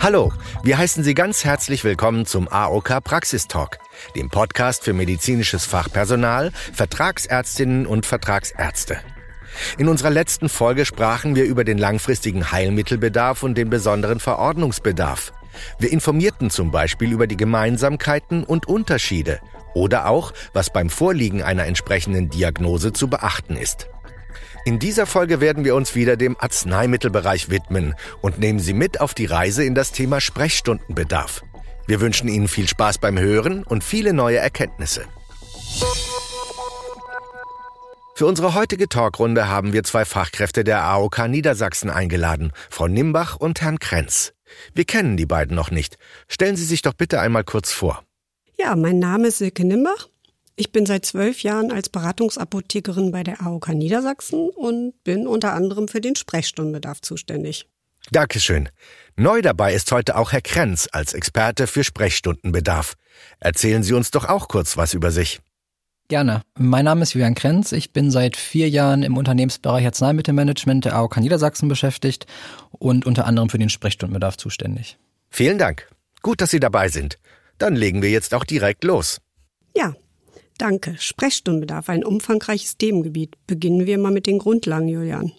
Hallo, wir heißen Sie ganz herzlich willkommen zum AOK Praxistalk, dem Podcast für medizinisches Fachpersonal, Vertragsärztinnen und Vertragsärzte. In unserer letzten Folge sprachen wir über den langfristigen Heilmittelbedarf und den besonderen Verordnungsbedarf. Wir informierten zum Beispiel über die Gemeinsamkeiten und Unterschiede oder auch, was beim Vorliegen einer entsprechenden Diagnose zu beachten ist. In dieser Folge werden wir uns wieder dem Arzneimittelbereich widmen und nehmen Sie mit auf die Reise in das Thema Sprechstundenbedarf. Wir wünschen Ihnen viel Spaß beim Hören und viele neue Erkenntnisse. Für unsere heutige Talkrunde haben wir zwei Fachkräfte der AOK Niedersachsen eingeladen, Frau Nimbach und Herrn Krenz. Wir kennen die beiden noch nicht. Stellen Sie sich doch bitte einmal kurz vor. Ja, mein Name ist Silke Nimbach. Ich bin seit zwölf Jahren als Beratungsapothekerin bei der AOK Niedersachsen und bin unter anderem für den Sprechstundenbedarf zuständig. Dankeschön. Neu dabei ist heute auch Herr Krenz als Experte für Sprechstundenbedarf. Erzählen Sie uns doch auch kurz was über sich. Gerne. Mein Name ist Julian Krenz. Ich bin seit vier Jahren im Unternehmensbereich Arzneimittelmanagement der AOK Niedersachsen beschäftigt und unter anderem für den Sprechstundenbedarf zuständig. Vielen Dank. Gut, dass Sie dabei sind. Dann legen wir jetzt auch direkt los. Ja, Danke. Sprechstundenbedarf, ein umfangreiches Themengebiet. Beginnen wir mal mit den Grundlagen, Julian.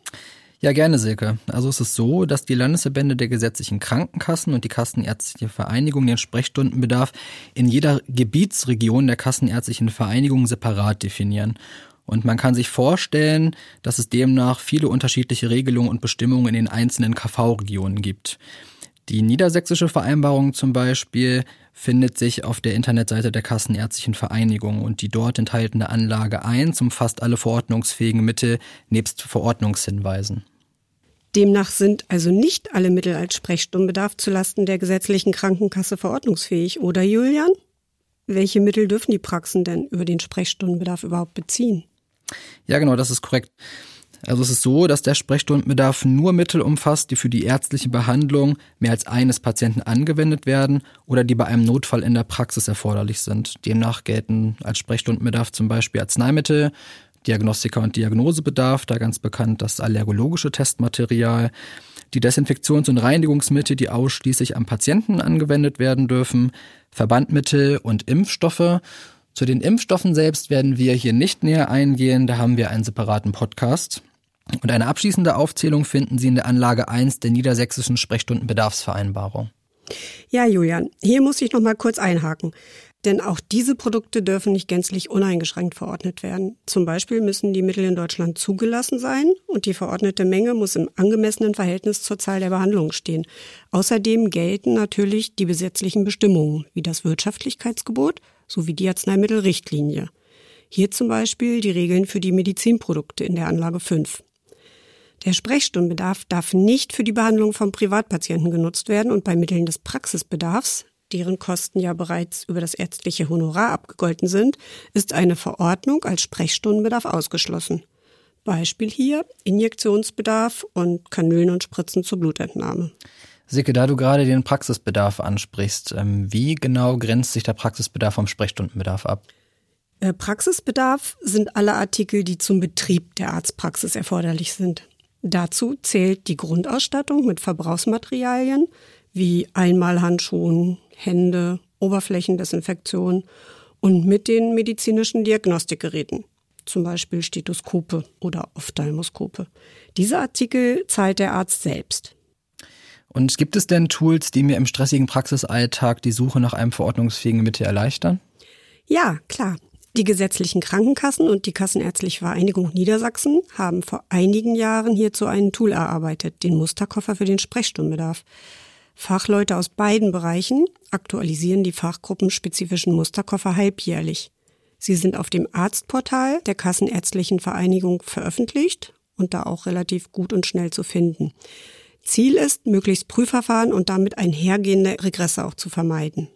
Ja, gerne, Silke. Also es ist so, dass die Landesverbände der gesetzlichen Krankenkassen und die Kassenärztliche Vereinigung den Sprechstundenbedarf in jeder Gebietsregion der Kassenärztlichen Vereinigung separat definieren. Und man kann sich vorstellen, dass es demnach viele unterschiedliche Regelungen und Bestimmungen in den einzelnen KV-Regionen gibt. Die niedersächsische Vereinbarung zum Beispiel findet sich auf der Internetseite der Kassenärztlichen Vereinigung und die dort enthaltene Anlage 1 umfasst alle verordnungsfähigen Mittel nebst Verordnungshinweisen. Demnach sind also nicht alle Mittel als Sprechstundenbedarf zulasten der gesetzlichen Krankenkasse verordnungsfähig, oder Julian? Welche Mittel dürfen die Praxen denn über den Sprechstundenbedarf überhaupt beziehen? Ja, genau, das ist korrekt. Also es ist so, dass der Sprechstundenbedarf nur Mittel umfasst, die für die ärztliche Behandlung mehr als eines Patienten angewendet werden oder die bei einem Notfall in der Praxis erforderlich sind. Demnach gelten als Sprechstundenbedarf zum Beispiel Arzneimittel, Diagnostika und Diagnosebedarf, da ganz bekannt das allergologische Testmaterial, die Desinfektions- und Reinigungsmittel, die ausschließlich am Patienten angewendet werden dürfen, Verbandmittel und Impfstoffe zu den Impfstoffen selbst werden wir hier nicht näher eingehen, da haben wir einen separaten Podcast. Und eine abschließende Aufzählung finden Sie in der Anlage 1 der niedersächsischen Sprechstundenbedarfsvereinbarung. Ja, Julian, hier muss ich noch mal kurz einhaken. Denn auch diese Produkte dürfen nicht gänzlich uneingeschränkt verordnet werden. Zum Beispiel müssen die Mittel in Deutschland zugelassen sein und die verordnete Menge muss im angemessenen Verhältnis zur Zahl der Behandlungen stehen. Außerdem gelten natürlich die gesetzlichen Bestimmungen wie das Wirtschaftlichkeitsgebot sowie die Arzneimittelrichtlinie. Hier zum Beispiel die Regeln für die Medizinprodukte in der Anlage 5. Der Sprechstundenbedarf darf nicht für die Behandlung von Privatpatienten genutzt werden und bei Mitteln des Praxisbedarfs, deren Kosten ja bereits über das ärztliche Honorar abgegolten sind, ist eine Verordnung als Sprechstundenbedarf ausgeschlossen. Beispiel hier Injektionsbedarf und Kanülen und Spritzen zur Blutentnahme. Sicke, da du gerade den Praxisbedarf ansprichst, ähm, wie genau grenzt sich der Praxisbedarf vom Sprechstundenbedarf ab? Äh, Praxisbedarf sind alle Artikel, die zum Betrieb der Arztpraxis erforderlich sind. Dazu zählt die Grundausstattung mit Verbrauchsmaterialien wie Einmalhandschuhen, Hände, Oberflächendesinfektion und mit den medizinischen Diagnostikgeräten, zum Beispiel Stethoskope oder Ophthalmoskope. Diese Artikel zahlt der Arzt selbst. Und gibt es denn Tools, die mir im stressigen Praxisalltag die Suche nach einem verordnungsfähigen Mittel erleichtern? Ja, klar. Die gesetzlichen Krankenkassen und die Kassenärztliche Vereinigung Niedersachsen haben vor einigen Jahren hierzu einen Tool erarbeitet, den Musterkoffer für den Sprechstundenbedarf. Fachleute aus beiden Bereichen aktualisieren die fachgruppenspezifischen Musterkoffer halbjährlich. Sie sind auf dem Arztportal der Kassenärztlichen Vereinigung veröffentlicht und da auch relativ gut und schnell zu finden. Ziel ist, möglichst Prüfverfahren und damit einhergehende Regresse auch zu vermeiden.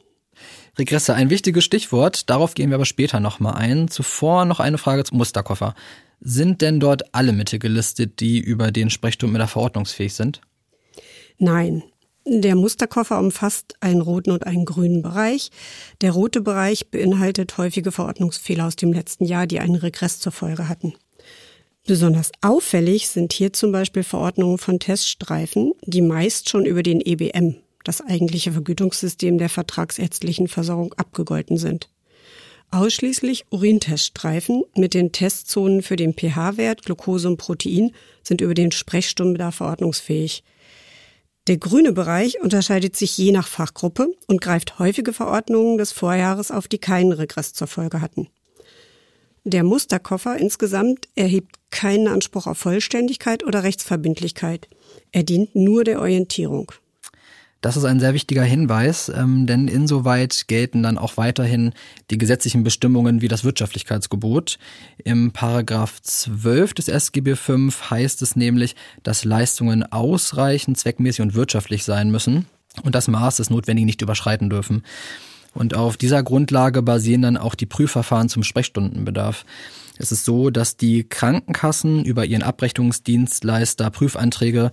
Regresse, ein wichtiges Stichwort. Darauf gehen wir aber später nochmal ein. Zuvor noch eine Frage zum Musterkoffer. Sind denn dort alle Mittel gelistet, die über den Sprechstundenmittel verordnungsfähig sind? Nein. Der Musterkoffer umfasst einen roten und einen grünen Bereich. Der rote Bereich beinhaltet häufige Verordnungsfehler aus dem letzten Jahr, die einen Regress zur Folge hatten. Besonders auffällig sind hier zum Beispiel Verordnungen von Teststreifen, die meist schon über den EBM, das eigentliche Vergütungssystem der vertragsärztlichen Versorgung, abgegolten sind. Ausschließlich Urinteststreifen mit den Testzonen für den pH-Wert, Glucose und Protein sind über den Sprechstundenbedarf verordnungsfähig. Der grüne Bereich unterscheidet sich je nach Fachgruppe und greift häufige Verordnungen des Vorjahres auf, die keinen Regress zur Folge hatten. Der Musterkoffer insgesamt erhebt keinen Anspruch auf Vollständigkeit oder Rechtsverbindlichkeit. Er dient nur der Orientierung. Das ist ein sehr wichtiger Hinweis, ähm, denn insoweit gelten dann auch weiterhin die gesetzlichen Bestimmungen wie das Wirtschaftlichkeitsgebot. Im Paragraph 12 des SGB V heißt es nämlich, dass Leistungen ausreichend, zweckmäßig und wirtschaftlich sein müssen und das Maß des Notwendigen nicht überschreiten dürfen. Und auf dieser Grundlage basieren dann auch die Prüfverfahren zum Sprechstundenbedarf. Es ist so, dass die Krankenkassen über ihren Abrechnungsdienstleister Prüfanträge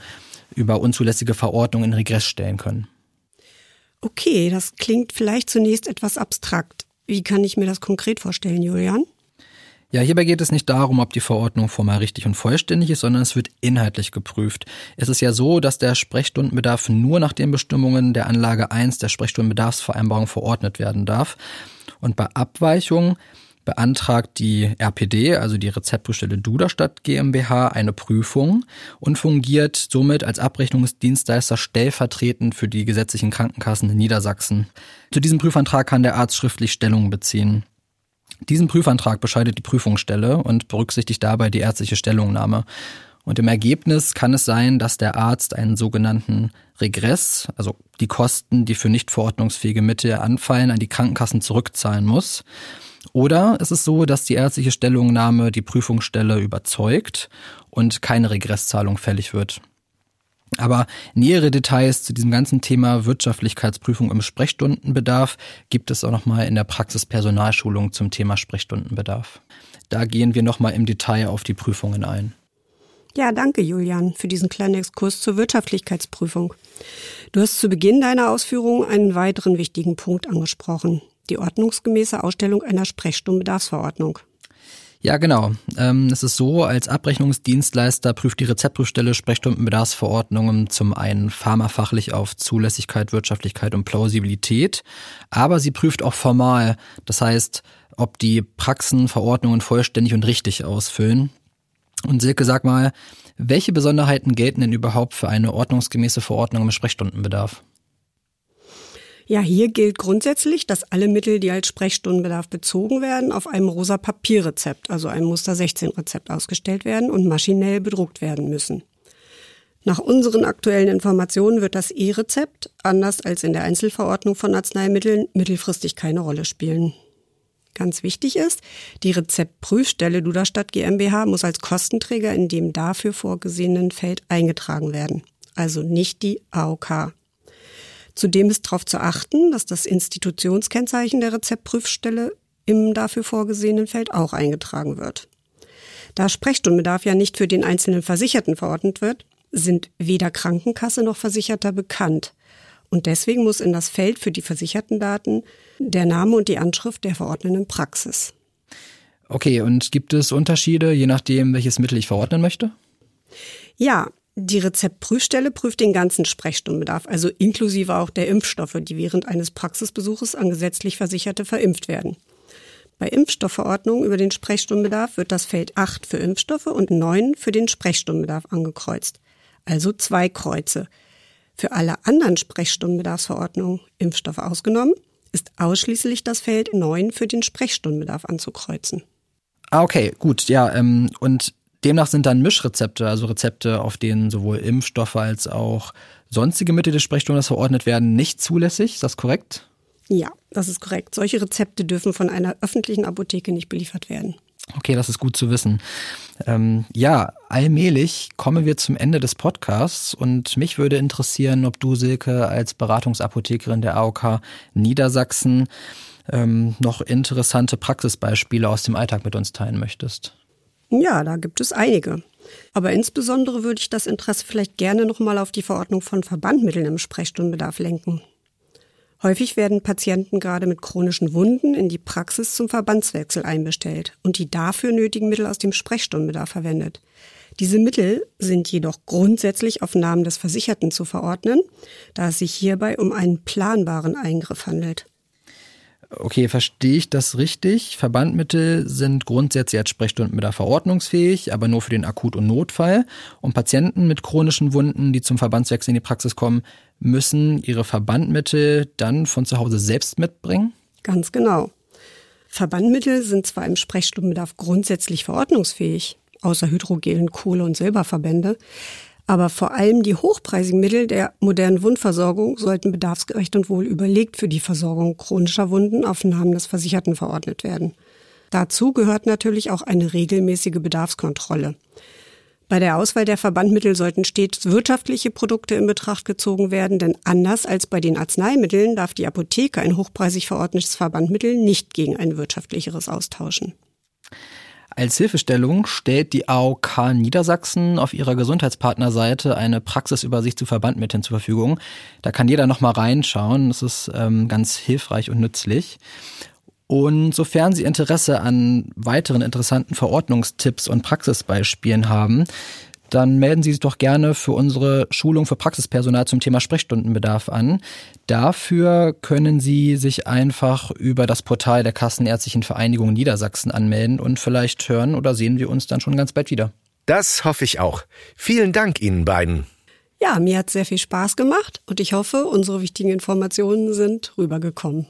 über unzulässige Verordnungen in Regress stellen können. Okay, das klingt vielleicht zunächst etwas abstrakt. Wie kann ich mir das konkret vorstellen, Julian? Ja, hierbei geht es nicht darum, ob die Verordnung formal richtig und vollständig ist, sondern es wird inhaltlich geprüft. Es ist ja so, dass der Sprechstundenbedarf nur nach den Bestimmungen der Anlage 1 der Sprechstundenbedarfsvereinbarung verordnet werden darf. Und bei Abweichungen beantragt die RPD, also die Rezeptprüfstelle Duderstadt GmbH, eine Prüfung und fungiert somit als Abrechnungsdienstleister stellvertretend für die gesetzlichen Krankenkassen in Niedersachsen. Zu diesem Prüfantrag kann der Arzt schriftlich Stellung beziehen. Diesen Prüfantrag bescheidet die Prüfungsstelle und berücksichtigt dabei die ärztliche Stellungnahme. Und im Ergebnis kann es sein, dass der Arzt einen sogenannten Regress, also die Kosten, die für nicht verordnungsfähige Mittel anfallen, an die Krankenkassen zurückzahlen muss. Oder es ist so, dass die ärztliche Stellungnahme die Prüfungsstelle überzeugt und keine Regresszahlung fällig wird. Aber nähere Details zu diesem ganzen Thema Wirtschaftlichkeitsprüfung im Sprechstundenbedarf gibt es auch nochmal in der Praxispersonalschulung zum Thema Sprechstundenbedarf. Da gehen wir nochmal im Detail auf die Prüfungen ein. Ja, danke Julian für diesen kleinen Exkurs zur Wirtschaftlichkeitsprüfung. Du hast zu Beginn deiner Ausführungen einen weiteren wichtigen Punkt angesprochen, die ordnungsgemäße Ausstellung einer Sprechstundenbedarfsverordnung. Ja, genau. Ähm, es ist so, als Abrechnungsdienstleister prüft die Rezeptprüfstelle Sprechstundenbedarfsverordnungen zum einen pharmafachlich auf Zulässigkeit, Wirtschaftlichkeit und Plausibilität, aber sie prüft auch formal, das heißt, ob die Praxen Verordnungen vollständig und richtig ausfüllen. Und Silke, sag mal, welche Besonderheiten gelten denn überhaupt für eine ordnungsgemäße Verordnung im Sprechstundenbedarf? Ja, hier gilt grundsätzlich, dass alle Mittel, die als Sprechstundenbedarf bezogen werden, auf einem rosa Papierrezept, also einem Muster 16 Rezept ausgestellt werden und maschinell bedruckt werden müssen. Nach unseren aktuellen Informationen wird das E-Rezept, anders als in der Einzelverordnung von Arzneimitteln, mittelfristig keine Rolle spielen. Ganz wichtig ist, die Rezeptprüfstelle Duderstadt GmbH muss als Kostenträger in dem dafür vorgesehenen Feld eingetragen werden, also nicht die AOK. Zudem ist darauf zu achten, dass das Institutionskennzeichen der Rezeptprüfstelle im dafür vorgesehenen Feld auch eingetragen wird. Da Sprechstundenbedarf ja nicht für den einzelnen Versicherten verordnet wird, sind weder Krankenkasse noch Versicherter bekannt. Und deswegen muss in das Feld für die versicherten Daten der Name und die Anschrift der verordnenden Praxis. Okay, und gibt es Unterschiede, je nachdem, welches Mittel ich verordnen möchte? Ja, die Rezeptprüfstelle prüft den ganzen Sprechstundenbedarf, also inklusive auch der Impfstoffe, die während eines Praxisbesuches an gesetzlich Versicherte verimpft werden. Bei Impfstoffverordnungen über den Sprechstundenbedarf wird das Feld 8 für Impfstoffe und 9 für den Sprechstundenbedarf angekreuzt. Also zwei Kreuze. Für alle anderen Sprechstundenbedarfsverordnungen, Impfstoffe ausgenommen, ist ausschließlich das Feld 9 für den Sprechstundenbedarf anzukreuzen. Ah, okay, gut, ja. Ähm, und Demnach sind dann Mischrezepte, also Rezepte, auf denen sowohl Impfstoffe als auch sonstige Mittel des Sprechstundes verordnet werden, nicht zulässig. Ist das korrekt? Ja, das ist korrekt. Solche Rezepte dürfen von einer öffentlichen Apotheke nicht beliefert werden. Okay, das ist gut zu wissen. Ähm, ja, allmählich kommen wir zum Ende des Podcasts und mich würde interessieren, ob du, Silke, als Beratungsapothekerin der AOK Niedersachsen ähm, noch interessante Praxisbeispiele aus dem Alltag mit uns teilen möchtest. Ja, da gibt es einige. Aber insbesondere würde ich das Interesse vielleicht gerne nochmal auf die Verordnung von Verbandmitteln im Sprechstundenbedarf lenken. Häufig werden Patienten gerade mit chronischen Wunden in die Praxis zum Verbandswechsel einbestellt und die dafür nötigen Mittel aus dem Sprechstundenbedarf verwendet. Diese Mittel sind jedoch grundsätzlich auf Namen des Versicherten zu verordnen, da es sich hierbei um einen planbaren Eingriff handelt. Okay, verstehe ich das richtig? Verbandmittel sind grundsätzlich als Sprechstundenbedarf verordnungsfähig, aber nur für den Akut- und Notfall. Und Patienten mit chronischen Wunden, die zum Verbandswechsel in die Praxis kommen, müssen ihre Verbandmittel dann von zu Hause selbst mitbringen? Ganz genau. Verbandmittel sind zwar im Sprechstundenbedarf grundsätzlich verordnungsfähig, außer Hydrogelen, Kohle- und Silberverbände, aber vor allem die hochpreisigen Mittel der modernen Wundversorgung sollten bedarfsgerecht und wohl überlegt für die Versorgung chronischer Wunden auf Namen des Versicherten verordnet werden. Dazu gehört natürlich auch eine regelmäßige Bedarfskontrolle. Bei der Auswahl der Verbandmittel sollten stets wirtschaftliche Produkte in Betracht gezogen werden, denn anders als bei den Arzneimitteln darf die Apotheke ein hochpreisig verordnetes Verbandmittel nicht gegen ein wirtschaftlicheres austauschen. Als Hilfestellung stellt die AOK Niedersachsen auf ihrer Gesundheitspartnerseite eine Praxisübersicht zu Verbandmitteln zur Verfügung. Da kann jeder nochmal reinschauen. Das ist ähm, ganz hilfreich und nützlich. Und sofern Sie Interesse an weiteren interessanten Verordnungstipps und Praxisbeispielen haben, dann melden Sie sich doch gerne für unsere Schulung für Praxispersonal zum Thema Sprechstundenbedarf an. Dafür können Sie sich einfach über das Portal der Kassenärztlichen Vereinigung Niedersachsen anmelden und vielleicht hören oder sehen wir uns dann schon ganz bald wieder. Das hoffe ich auch. Vielen Dank Ihnen beiden. Ja, mir hat sehr viel Spaß gemacht und ich hoffe, unsere wichtigen Informationen sind rübergekommen.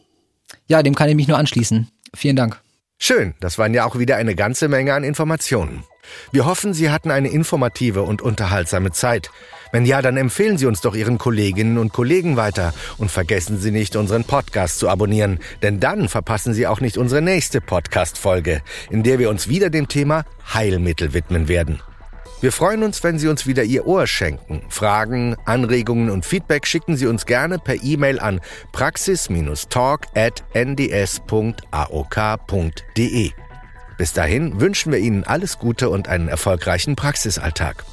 Ja, dem kann ich mich nur anschließen. Vielen Dank. Schön, das waren ja auch wieder eine ganze Menge an Informationen. Wir hoffen, Sie hatten eine informative und unterhaltsame Zeit. Wenn ja, dann empfehlen Sie uns doch Ihren Kolleginnen und Kollegen weiter und vergessen Sie nicht, unseren Podcast zu abonnieren, denn dann verpassen Sie auch nicht unsere nächste Podcast-Folge, in der wir uns wieder dem Thema Heilmittel widmen werden. Wir freuen uns, wenn Sie uns wieder Ihr Ohr schenken. Fragen, Anregungen und Feedback schicken Sie uns gerne per E-Mail an praxis-talk.nds.aok.de. Bis dahin wünschen wir Ihnen alles Gute und einen erfolgreichen Praxisalltag.